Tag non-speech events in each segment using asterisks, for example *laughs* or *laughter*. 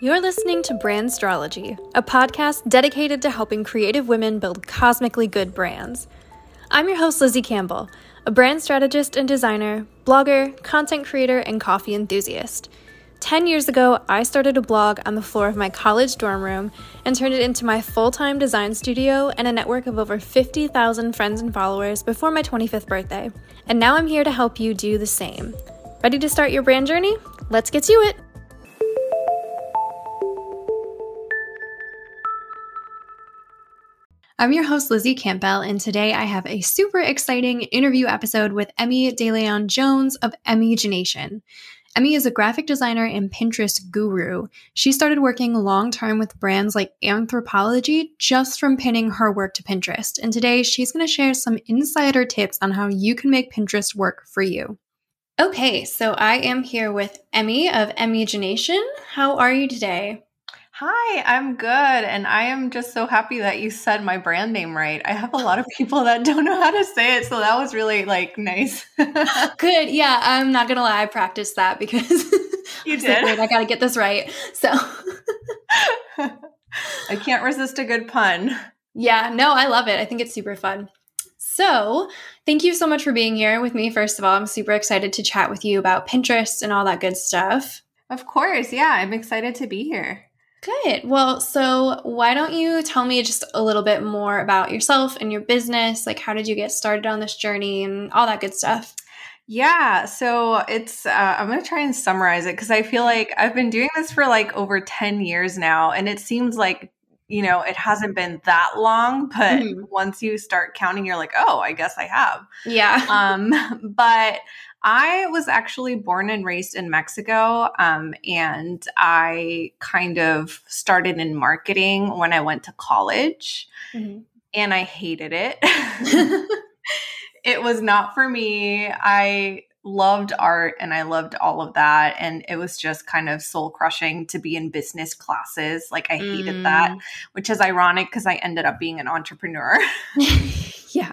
You're listening to Brandstrology, a podcast dedicated to helping creative women build cosmically good brands. I'm your host, Lizzie Campbell, a brand strategist and designer, blogger, content creator, and coffee enthusiast. 10 years ago, I started a blog on the floor of my college dorm room and turned it into my full time design studio and a network of over 50,000 friends and followers before my 25th birthday. And now I'm here to help you do the same. Ready to start your brand journey? Let's get to it! I'm your host, Lizzie Campbell, and today I have a super exciting interview episode with Emmy DeLeon Jones of Emmygination. Emmy is a graphic designer and Pinterest guru. She started working long term with brands like Anthropologie just from pinning her work to Pinterest. And today she's going to share some insider tips on how you can make Pinterest work for you. Okay, so I am here with Emmy of Emmygination. How are you today? Hi, I'm good. And I am just so happy that you said my brand name right. I have a lot of people that *laughs* don't know how to say it. So that was really like nice. *laughs* good. Yeah. I'm not going to lie. I practiced that because *laughs* you did. Like, I got to get this right. So I can't resist a good pun. Yeah. No, I love it. I think it's super fun. So, thank you so much for being here with me. First of all, I'm super excited to chat with you about Pinterest and all that good stuff. Of course. Yeah. I'm excited to be here. Good. Well, so why don't you tell me just a little bit more about yourself and your business? Like, how did you get started on this journey and all that good stuff? Yeah, so it's, uh, I'm going to try and summarize it because I feel like I've been doing this for like over 10 years now, and it seems like, you know, it hasn't been that long, but mm-hmm. once you start counting, you're like, oh, I guess I have. Yeah. *laughs* um, but I was actually born and raised in Mexico, um, and I kind of started in marketing when I went to college, mm-hmm. and I hated it. *laughs* *laughs* it was not for me. I loved art and I loved all of that. And it was just kind of soul crushing to be in business classes. Like, I hated mm. that, which is ironic because I ended up being an entrepreneur. *laughs* *laughs* yeah.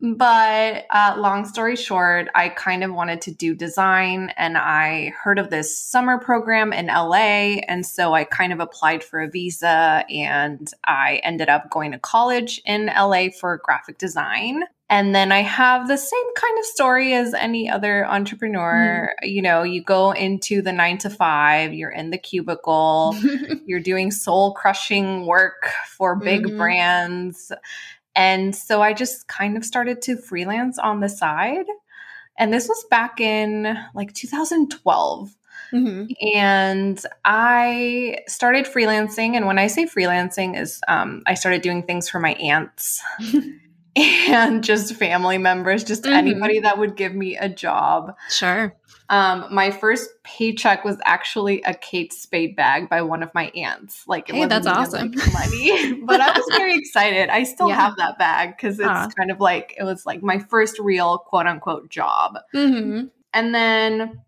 But uh, long story short, I kind of wanted to do design and I heard of this summer program in LA. And so I kind of applied for a visa and I ended up going to college in LA for graphic design. And then I have the same kind of story as any other entrepreneur. Mm. You know, you go into the nine to five, you're in the cubicle, *laughs* you're doing soul crushing work for big mm-hmm. brands. And so I just kind of started to freelance on the side. And this was back in like 2012. Mm-hmm. And I started freelancing. And when I say freelancing, is um, I started doing things for my aunts *laughs* *laughs* and just family members, just mm-hmm. anybody that would give me a job. Sure. Um, my first paycheck was actually a Kate Spade bag by one of my aunts. Like, hey, that's awesome. Money, *laughs* but I was very *laughs* excited. I still yeah. have that bag because it's uh. kind of like it was like my first real quote unquote job. Mm-hmm. And then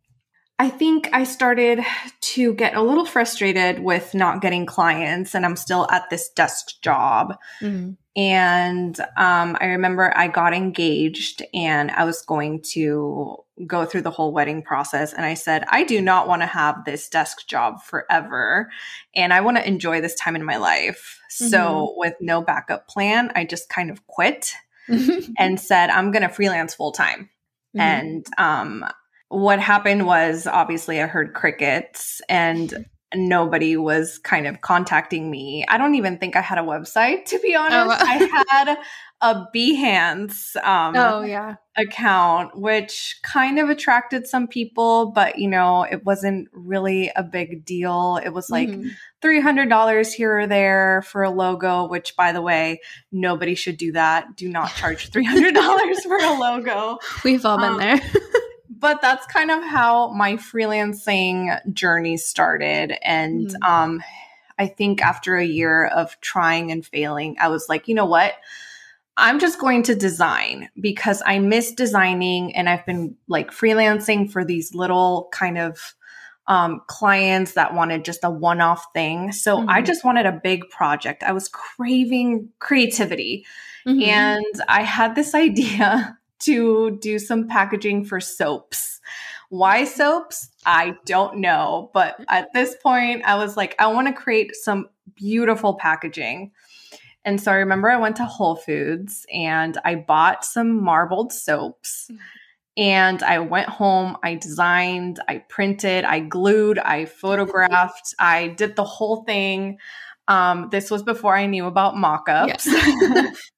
I think I started to get a little frustrated with not getting clients, and I'm still at this desk job. Mm-hmm. And um, I remember I got engaged and I was going to go through the whole wedding process. And I said, I do not want to have this desk job forever. And I want to enjoy this time in my life. Mm-hmm. So, with no backup plan, I just kind of quit *laughs* and said, I'm going to freelance full time. Mm-hmm. And um, what happened was obviously I heard crickets and nobody was kind of contacting me. I don't even think I had a website to be honest. Oh. I had a Behance um, oh yeah account, which kind of attracted some people, but you know it wasn't really a big deal. It was like mm-hmm. three hundred dollars here or there for a logo. Which, by the way, nobody should do that. Do not charge *laughs* three hundred dollars for a logo. We've all been um, there. *laughs* but that's kind of how my freelancing journey started. And mm. um, I think after a year of trying and failing, I was like, you know what? I'm just going to design because I miss designing and I've been like freelancing for these little kind of um, clients that wanted just a one off thing. So mm-hmm. I just wanted a big project. I was craving creativity. Mm-hmm. And I had this *laughs* idea to do some packaging for soaps. Why soaps? I don't know. But at this point, I was like, I want to create some beautiful packaging. And so I remember I went to Whole Foods and I bought some marbled soaps. And I went home, I designed, I printed, I glued, I photographed, I did the whole thing. Um, this was before I knew about mock ups. *laughs*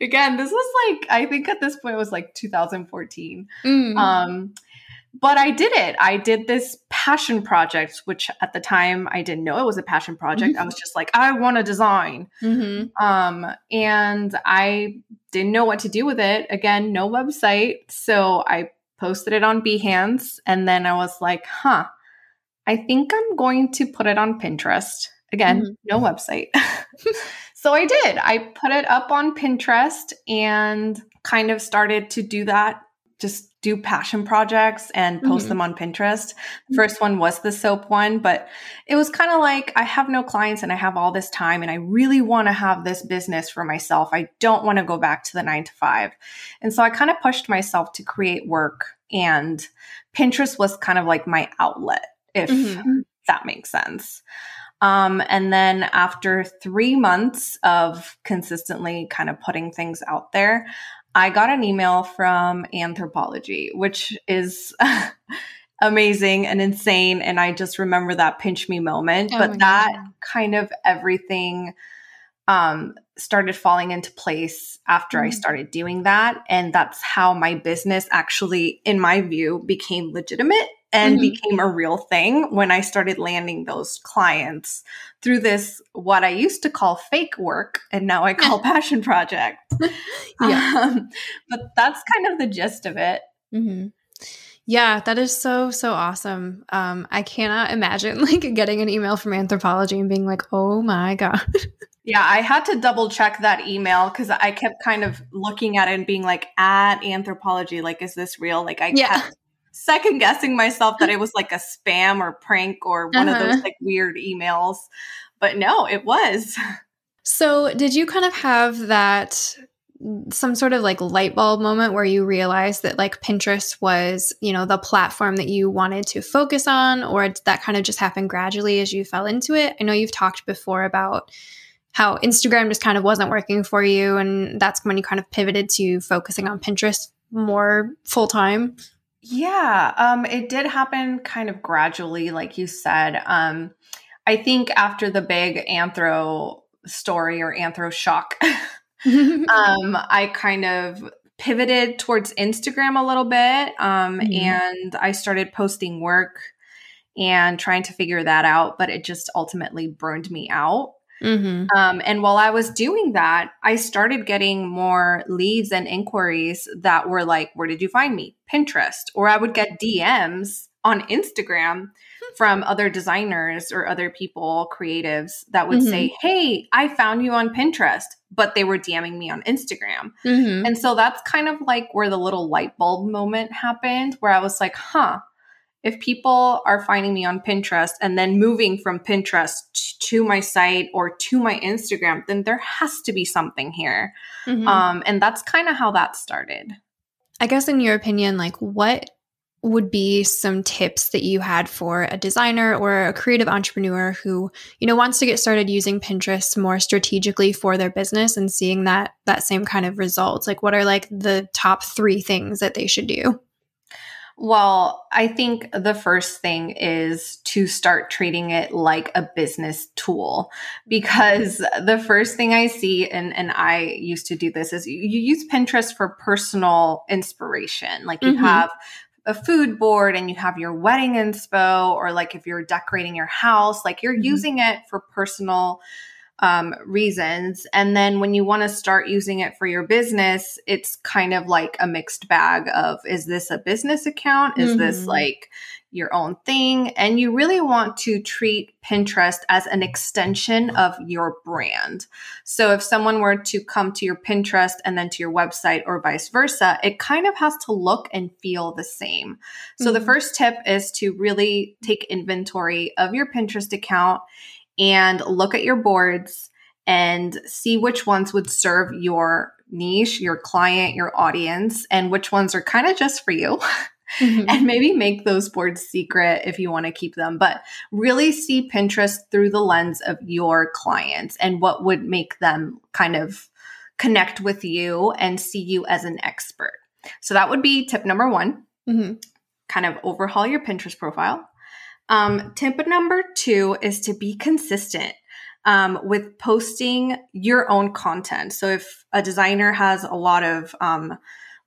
Again, this was like, I think at this point it was like 2014. Mm. Um, but I did it. I did this passion project, which at the time I didn't know it was a passion project. Mm-hmm. I was just like, I want to design. Mm-hmm. Um, and I didn't know what to do with it. Again, no website. So I posted it on Behance. And then I was like, huh, I think I'm going to put it on Pinterest. Again, mm-hmm. no website. *laughs* so I did. I put it up on Pinterest and kind of started to do that just do passion projects and post mm-hmm. them on Pinterest. The first one was the soap one, but it was kind of like I have no clients and I have all this time and I really want to have this business for myself. I don't want to go back to the nine to five. And so I kind of pushed myself to create work and Pinterest was kind of like my outlet, if mm-hmm. that makes sense. Um, and then after three months of consistently kind of putting things out there, I got an email from Anthropologie, which is *laughs* amazing and insane. And I just remember that pinch me moment. Oh but that God. kind of everything um, started falling into place after mm-hmm. I started doing that. And that's how my business actually, in my view, became legitimate and mm-hmm. became a real thing when I started landing those clients through this, what I used to call fake work and now I *laughs* call passion project. *laughs* yeah. Um, but that's kind of the gist of it. Mm-hmm. Yeah, that is so so awesome. Um, I cannot imagine *laughs* like getting an email from Anthropologie and being like, "Oh my god." Yeah, I had to double check that email because I kept kind of looking at it and being like, "At Anthropologie, like, is this real?" Like, I yeah. kept second guessing myself that it was *laughs* like a spam or prank or one uh-huh. of those uh-huh. like weird emails. But no, it was. So, did you kind of have that some sort of like light bulb moment where you realized that like Pinterest was, you know, the platform that you wanted to focus on, or did that kind of just happen gradually as you fell into it? I know you've talked before about how Instagram just kind of wasn't working for you, and that's when you kind of pivoted to focusing on Pinterest more full time. Yeah, um, it did happen kind of gradually, like you said. Um, I think after the big anthro story or anthro shock, *laughs* *laughs* um, I kind of pivoted towards Instagram a little bit, um, mm-hmm. and I started posting work and trying to figure that out, but it just ultimately burned me out. Mm-hmm. Um, and while I was doing that, I started getting more leads and inquiries that were like, Where did you find me? Pinterest. Or I would get DMs on Instagram from other designers or other people, creatives that would mm-hmm. say, Hey, I found you on Pinterest, but they were DMing me on Instagram. Mm-hmm. And so that's kind of like where the little light bulb moment happened, where I was like, Huh if people are finding me on Pinterest and then moving from Pinterest to my site or to my Instagram, then there has to be something here. Mm-hmm. Um, and that's kind of how that started. I guess, in your opinion, like what would be some tips that you had for a designer or a creative entrepreneur who you know wants to get started using pinterest more strategically for their business and seeing that that same kind of results like what are like the top three things that they should do well, I think the first thing is to start treating it like a business tool because the first thing I see, and, and I used to do this, is you, you use Pinterest for personal inspiration. Like you mm-hmm. have a food board and you have your wedding inspo, or like if you're decorating your house, like you're mm-hmm. using it for personal um, reasons. And then when you want to start using it for your business, it's kind of like a mixed bag of is this a business account? Is mm-hmm. this like your own thing? And you really want to treat Pinterest as an extension of your brand. So if someone were to come to your Pinterest and then to your website or vice versa, it kind of has to look and feel the same. So mm-hmm. the first tip is to really take inventory of your Pinterest account and look at your boards and see which ones would serve your niche, your client, your audience, and which ones are kind of just for you. *laughs* Mm-hmm. and maybe make those boards secret if you want to keep them. But really see Pinterest through the lens of your clients and what would make them kind of connect with you and see you as an expert. So that would be tip number one. Mm-hmm. Kind of overhaul your Pinterest profile. Um, tip number two is to be consistent um, with posting your own content. So if a designer has a lot of um,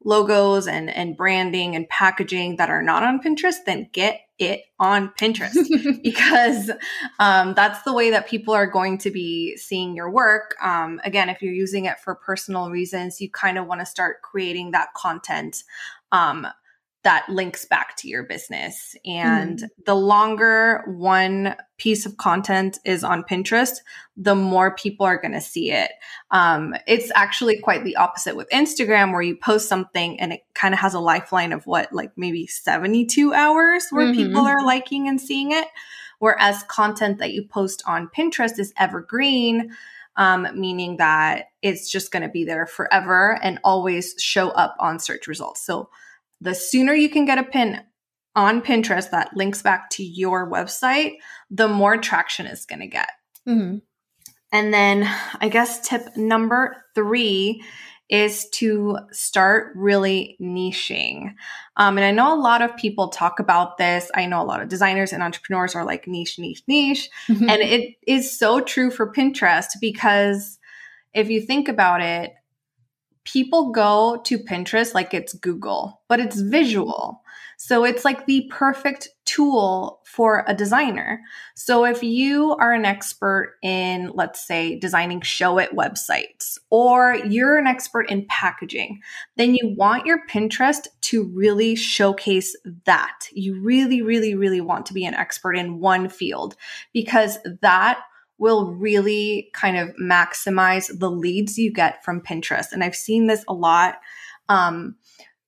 logos and, and branding and packaging that are not on Pinterest, then get it on Pinterest *laughs* because um, that's the way that people are going to be seeing your work. Um, again, if you're using it for personal reasons, you kind of want to start creating that content um, that links back to your business. And mm. the longer one piece of content is on Pinterest, the more people are going to see it. Um, it's actually quite the opposite with Instagram, where you post something and it kind of has a lifeline of what, like maybe 72 hours where mm-hmm. people are liking and seeing it. Whereas content that you post on Pinterest is evergreen. Um, meaning that it's just going to be there forever and always show up on search results. So the sooner you can get a pin on Pinterest that links back to your website, the more traction it's going to get. Mm-hmm. And then I guess tip number three is to start really niching. Um, and I know a lot of people talk about this. I know a lot of designers and entrepreneurs are like niche, niche, niche. Mm-hmm. And it is so true for Pinterest because if you think about it, people go to Pinterest like it's Google, but it's mm-hmm. visual. So it's like the perfect tool for a designer. So if you are an expert in, let's say, designing Showit websites, or you're an expert in packaging, then you want your Pinterest to really showcase that. You really, really, really want to be an expert in one field because that will really kind of maximize the leads you get from Pinterest. And I've seen this a lot. Um,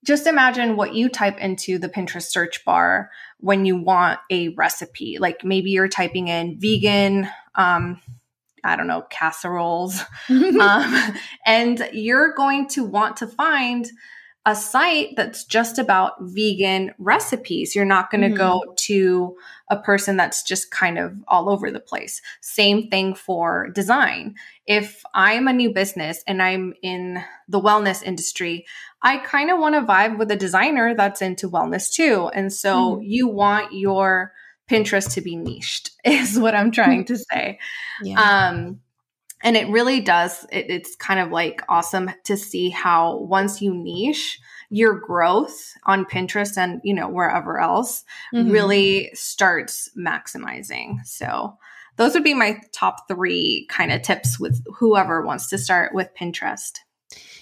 just imagine what you type into the Pinterest search bar when you want a recipe. Like maybe you're typing in vegan, um, I don't know, casseroles. *laughs* um, and you're going to want to find a site that's just about vegan recipes. You're not going to mm-hmm. go to a person that's just kind of all over the place. Same thing for design. If I'm a new business and I'm in the wellness industry, I kind of want to vibe with a designer that's into wellness too. And so mm-hmm. you want your Pinterest to be niched, *laughs* is what I'm trying to say. Yeah. Um, and it really does it, it's kind of like awesome to see how once you niche your growth on pinterest and you know wherever else mm-hmm. really starts maximizing so those would be my top three kind of tips with whoever wants to start with pinterest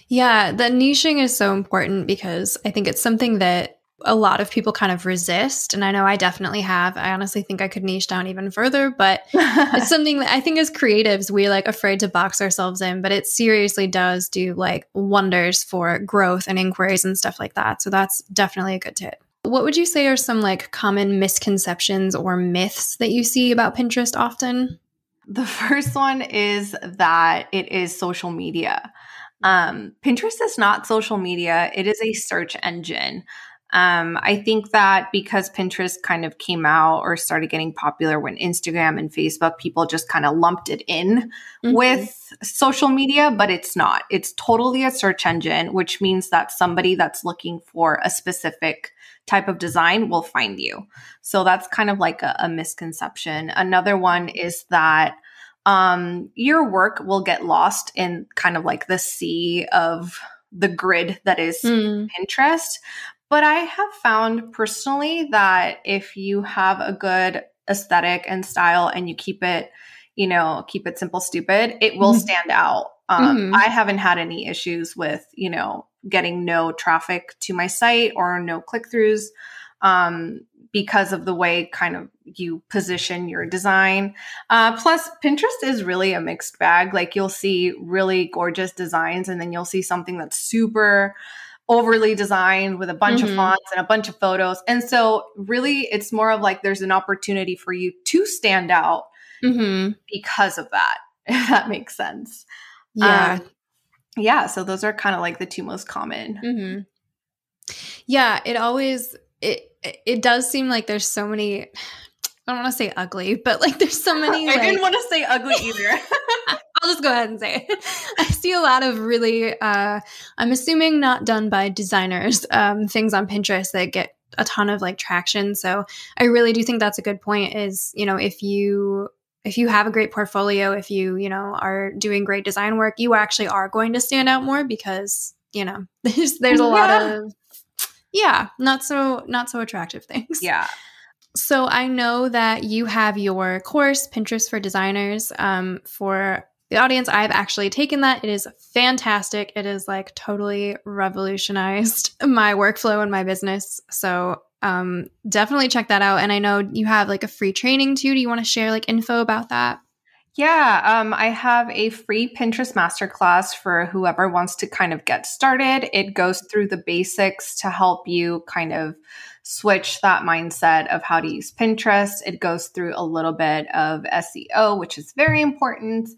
yeah the niching is so important because i think it's something that a lot of people kind of resist. And I know I definitely have. I honestly think I could niche down even further, but *laughs* it's something that I think as creatives, we're like afraid to box ourselves in, but it seriously does do like wonders for growth and inquiries and stuff like that. So that's definitely a good tip. What would you say are some like common misconceptions or myths that you see about Pinterest often? The first one is that it is social media. Um, Pinterest is not social media, it is a search engine. Um, I think that because Pinterest kind of came out or started getting popular when Instagram and Facebook, people just kind of lumped it in mm-hmm. with social media, but it's not. It's totally a search engine, which means that somebody that's looking for a specific type of design will find you. So that's kind of like a, a misconception. Another one is that um, your work will get lost in kind of like the sea of the grid that is mm. Pinterest. But I have found personally that if you have a good aesthetic and style and you keep it, you know, keep it simple, stupid, it will mm-hmm. stand out. Um, mm-hmm. I haven't had any issues with, you know, getting no traffic to my site or no click throughs um, because of the way kind of you position your design. Uh, plus, Pinterest is really a mixed bag. Like you'll see really gorgeous designs and then you'll see something that's super overly designed with a bunch mm-hmm. of fonts and a bunch of photos. And so, really, it's more of like there's an opportunity for you to stand out mm-hmm. because of that, *laughs* if that makes sense. Yeah. Um, yeah, so those are kind of like the two most common. Mm-hmm. Yeah, it always it it does seem like there's so many. I don't want to say ugly, but like there's so *laughs* many. Like, I didn't want to say ugly either. *laughs* I'll just go ahead and say it. *laughs* I see a lot of really, uh, I'm assuming not done by designers, um, things on Pinterest that get a ton of like traction. So I really do think that's a good point is, you know, if you if you have a great portfolio, if you, you know, are doing great design work, you actually are going to stand out more because, you know, *laughs* there's there's a *laughs* yeah. lot of yeah, not so not so attractive things. Yeah. So I know that you have your course, Pinterest for Designers, um, for the audience. I've actually taken that. It is fantastic. It is like totally revolutionized *laughs* my workflow and my business. So um, definitely check that out. And I know you have like a free training too. Do you want to share like info about that? Yeah, um, I have a free Pinterest masterclass for whoever wants to kind of get started. It goes through the basics to help you kind of switch that mindset of how to use Pinterest. It goes through a little bit of SEO, which is very important.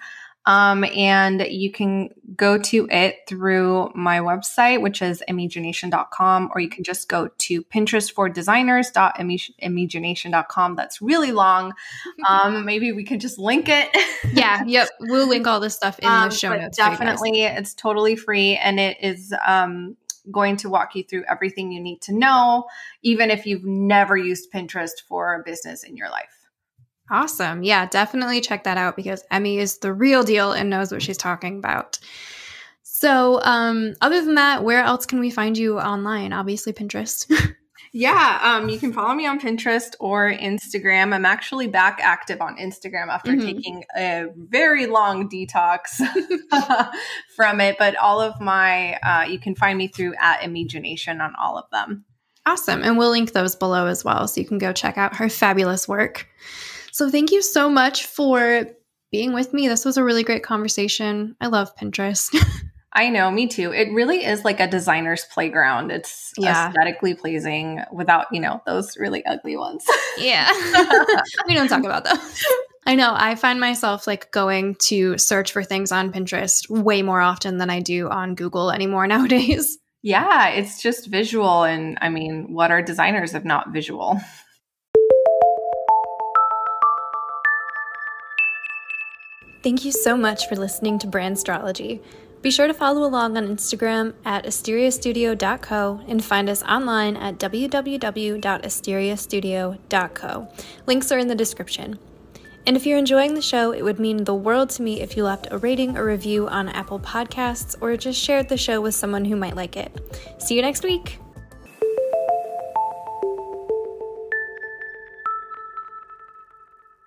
Um, and you can go to it through my website, which is emmygination.com, or you can just go to Pinterest for designers.emmygination.com. That's really long. *laughs* Um, maybe we can just link it. yeah, yep. We'll link all this stuff in um, the show notes. Definitely. It's totally free and it is um, going to walk you through everything you need to know, even if you've never used Pinterest for a business in your life. Awesome. Yeah, definitely check that out because Emmy is the real deal and knows what she's talking about. So, um, other than that, where else can we find you online? Obviously, Pinterest. *laughs* yeah, um, you can follow me on Pinterest or Instagram. I'm actually back active on Instagram after mm-hmm. taking a very long detox *laughs* from it. But all of my, uh, you can find me through at Emmygination on all of them. Awesome. And we'll link those below as well. So you can go check out her fabulous work. So thank you so much for being with me. This was a really great conversation. I love Pinterest. *laughs* I know, me too. It really is like a designer's playground. It's yeah. aesthetically pleasing without, you know, those really ugly ones. *laughs* yeah. *laughs* we don't talk about those. I know. I find myself like going to search for things on Pinterest way more often than I do on Google anymore nowadays. Yeah, it's just visual. And I mean, what are designers if not visual? Thank you so much for listening to Brandstrology. Be sure to follow along on Instagram at asteriastudio.co and find us online at www.asteriastudio.co. Links are in the description. And if you're enjoying the show, it would mean the world to me if you left a rating or review on Apple Podcasts or just shared the show with someone who might like it. See you next week!